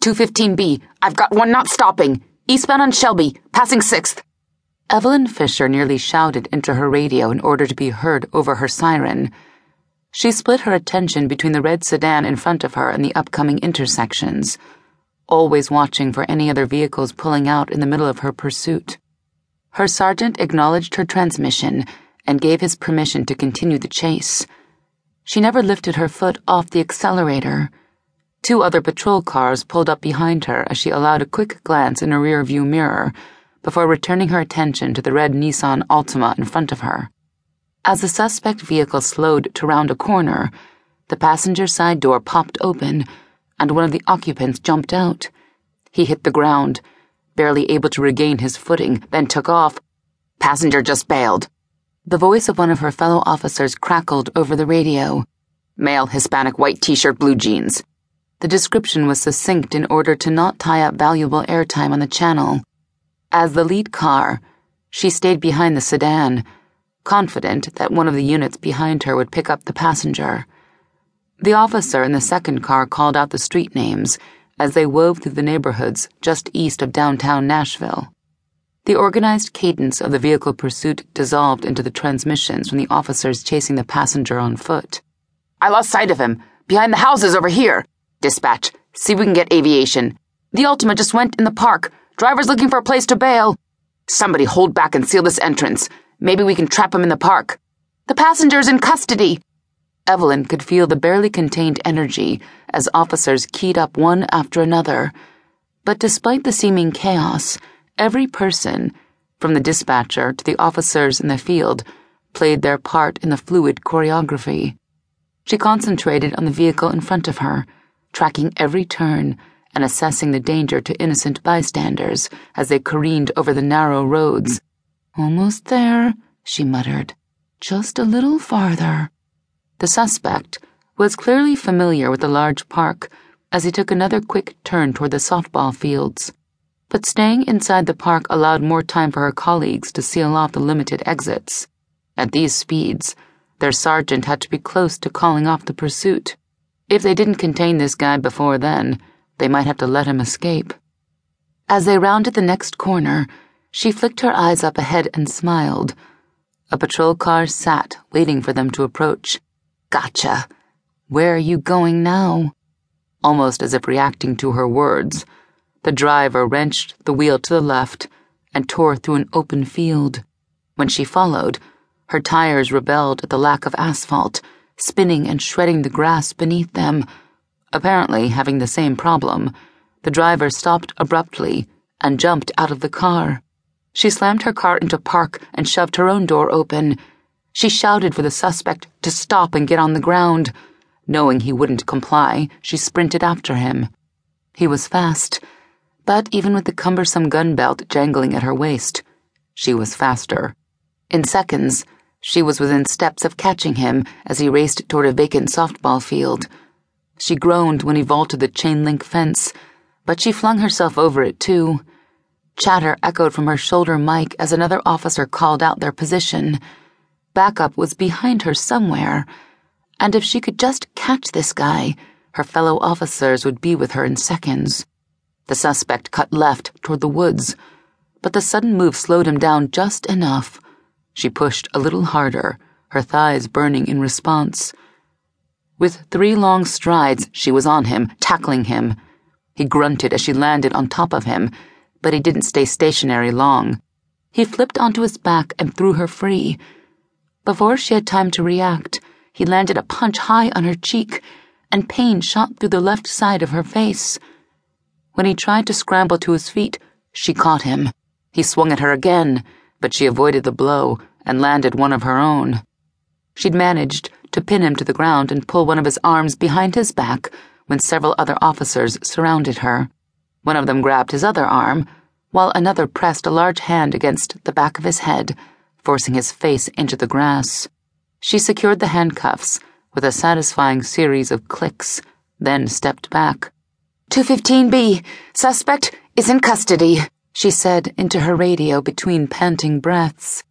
215B, I've got one not stopping. Eastbound on Shelby, passing 6th. Evelyn Fisher nearly shouted into her radio in order to be heard over her siren. She split her attention between the red sedan in front of her and the upcoming intersections, always watching for any other vehicles pulling out in the middle of her pursuit. Her sergeant acknowledged her transmission and gave his permission to continue the chase. She never lifted her foot off the accelerator. Two other patrol cars pulled up behind her as she allowed a quick glance in a rearview mirror before returning her attention to the red Nissan Altima in front of her. As the suspect vehicle slowed to round a corner, the passenger side door popped open and one of the occupants jumped out. He hit the ground, barely able to regain his footing, then took off. Passenger just bailed. The voice of one of her fellow officers crackled over the radio. Male, Hispanic, white t shirt, blue jeans. The description was succinct in order to not tie up valuable airtime on the channel. As the lead car, she stayed behind the sedan, confident that one of the units behind her would pick up the passenger. The officer in the second car called out the street names as they wove through the neighborhoods just east of downtown Nashville. The organized cadence of the vehicle pursuit dissolved into the transmissions from the officers chasing the passenger on foot. I lost sight of him. Behind the houses over here. Dispatch, see if we can get aviation. The Altima just went in the park. Driver's looking for a place to bail. Somebody hold back and seal this entrance. Maybe we can trap him in the park. The passenger's in custody. Evelyn could feel the barely contained energy as officers keyed up one after another. But despite the seeming chaos, every person, from the dispatcher to the officers in the field, played their part in the fluid choreography. She concentrated on the vehicle in front of her tracking every turn and assessing the danger to innocent bystanders as they careened over the narrow roads. Almost there, she muttered. Just a little farther. The suspect was clearly familiar with the large park as he took another quick turn toward the softball fields. But staying inside the park allowed more time for her colleagues to seal off the limited exits. At these speeds, their sergeant had to be close to calling off the pursuit. If they didn't contain this guy before then, they might have to let him escape. As they rounded the next corner, she flicked her eyes up ahead and smiled. A patrol car sat, waiting for them to approach. Gotcha. Where are you going now? Almost as if reacting to her words, the driver wrenched the wheel to the left and tore through an open field. When she followed, her tires rebelled at the lack of asphalt spinning and shredding the grass beneath them. Apparently, having the same problem, the driver stopped abruptly and jumped out of the car. She slammed her car into park and shoved her own door open. She shouted for the suspect to stop and get on the ground. Knowing he wouldn't comply, she sprinted after him. He was fast, but even with the cumbersome gun belt jangling at her waist, she was faster. In seconds, she was within steps of catching him as he raced toward a vacant softball field. She groaned when he vaulted the chain link fence, but she flung herself over it too. Chatter echoed from her shoulder mic as another officer called out their position. Backup was behind her somewhere, and if she could just catch this guy, her fellow officers would be with her in seconds. The suspect cut left toward the woods, but the sudden move slowed him down just enough. She pushed a little harder, her thighs burning in response. With three long strides, she was on him, tackling him. He grunted as she landed on top of him, but he didn't stay stationary long. He flipped onto his back and threw her free. Before she had time to react, he landed a punch high on her cheek, and pain shot through the left side of her face. When he tried to scramble to his feet, she caught him. He swung at her again but she avoided the blow and landed one of her own. She'd managed to pin him to the ground and pull one of his arms behind his back when several other officers surrounded her. One of them grabbed his other arm, while another pressed a large hand against the back of his head, forcing his face into the grass. She secured the handcuffs with a satisfying series of clicks, then stepped back. 215B, suspect is in custody she said into her radio between panting breaths.